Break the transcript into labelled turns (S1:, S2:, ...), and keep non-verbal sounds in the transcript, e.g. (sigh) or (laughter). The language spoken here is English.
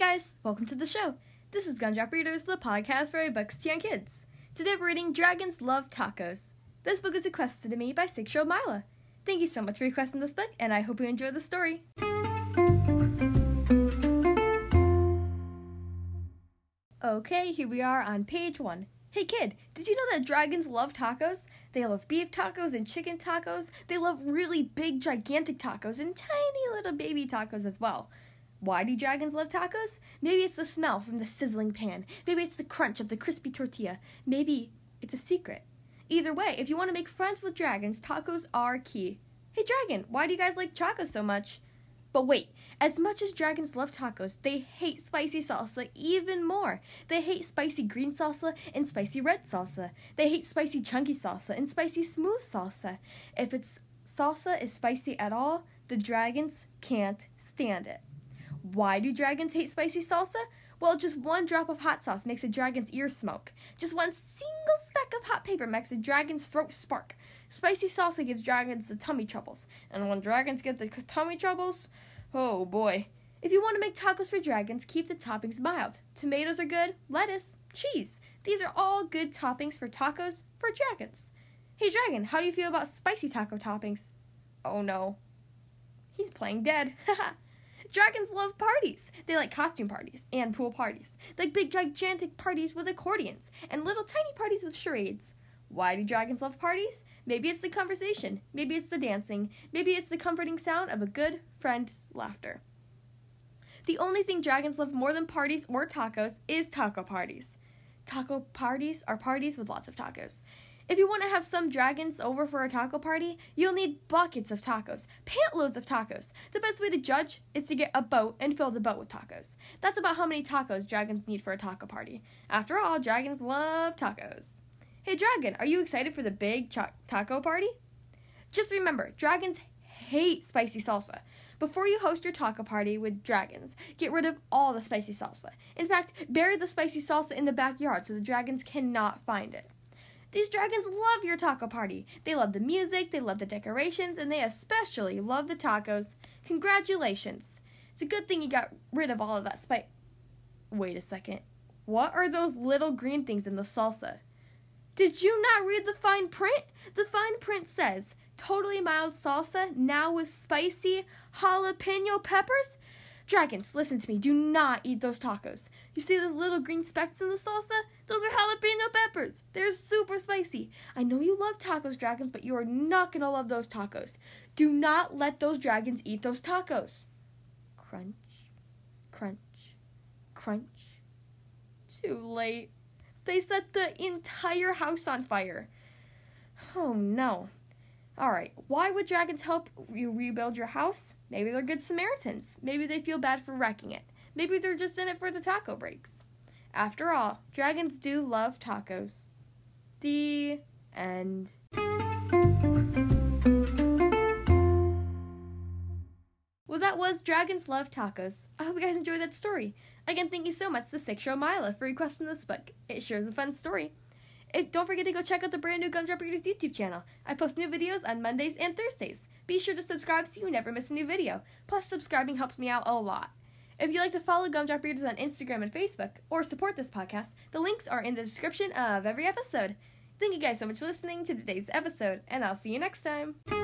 S1: guys, welcome to the show. This is Gumdrop Readers, the podcast for books to young kids. Today we're reading Dragons Love Tacos. This book is requested to me by six-year-old Mila. Thank you so much for requesting this book, and I hope you enjoy the story. Okay, here we are on page one. Hey kid, did you know that dragons love tacos? They love beef tacos and chicken tacos. They love really big, gigantic tacos and tiny little baby tacos as well. Why do dragons love tacos? Maybe it's the smell from the sizzling pan. Maybe it's the crunch of the crispy tortilla. Maybe it's a secret. Either way, if you want to make friends with dragons, tacos are key. Hey dragon, why do you guys like tacos so much? But wait, as much as dragons love tacos, they hate spicy salsa even more. They hate spicy green salsa and spicy red salsa. They hate spicy chunky salsa and spicy smooth salsa. If it's salsa is spicy at all, the dragons can't stand it. Why do dragons hate spicy salsa? Well, just one drop of hot sauce makes a dragon's ears smoke. Just one single speck of hot paper makes a dragon's throat spark. Spicy salsa gives dragons the tummy troubles. And when dragons get the tummy troubles, oh boy. If you want to make tacos for dragons, keep the toppings mild. Tomatoes are good, lettuce, cheese. These are all good toppings for tacos for dragons. Hey, dragon, how do you feel about spicy taco toppings? Oh no. He's playing dead. (laughs) Dragons love parties. They like costume parties and pool parties. They like big gigantic parties with accordions and little tiny parties with charades. Why do dragons love parties? Maybe it's the conversation. Maybe it's the dancing. Maybe it's the comforting sound of a good friend's laughter. The only thing dragons love more than parties or tacos is taco parties. Taco parties are parties with lots of tacos. If you want to have some dragons over for a taco party, you'll need buckets of tacos, pantloads of tacos. The best way to judge is to get a boat and fill the boat with tacos. That's about how many tacos dragons need for a taco party. After all, dragons love tacos. Hey, dragon, are you excited for the big cha- taco party? Just remember, dragons hate spicy salsa. Before you host your taco party with dragons, get rid of all the spicy salsa. In fact, bury the spicy salsa in the backyard so the dragons cannot find it. These dragons love your taco party. They love the music, they love the decorations, and they especially love the tacos. Congratulations. It's a good thing you got rid of all of that spice. Wait a second. What are those little green things in the salsa? Did you not read the fine print? The fine print says totally mild salsa now with spicy jalapeno peppers. Dragons, listen to me. Do not eat those tacos. You see those little green specks in the salsa? Those are jalapeno peppers. They're super spicy. I know you love tacos, dragons, but you are not going to love those tacos. Do not let those dragons eat those tacos. Crunch, crunch, crunch. Too late. They set the entire house on fire. Oh no. Alright, why would dragons help you rebuild your house? Maybe they're good Samaritans. Maybe they feel bad for wrecking it. Maybe they're just in it for the taco breaks. After all, dragons do love tacos. The end. Well, that was Dragons Love Tacos. I hope you guys enjoyed that story. Again, thank you so much to Six Mila for requesting this book. It sure is a fun story. Don't forget to go check out the brand new Gumdrop Readers YouTube channel. I post new videos on Mondays and Thursdays. Be sure to subscribe so you never miss a new video. Plus, subscribing helps me out a lot. If you'd like to follow Gumdrop Readers on Instagram and Facebook, or support this podcast, the links are in the description of every episode. Thank you guys so much for listening to today's episode, and I'll see you next time.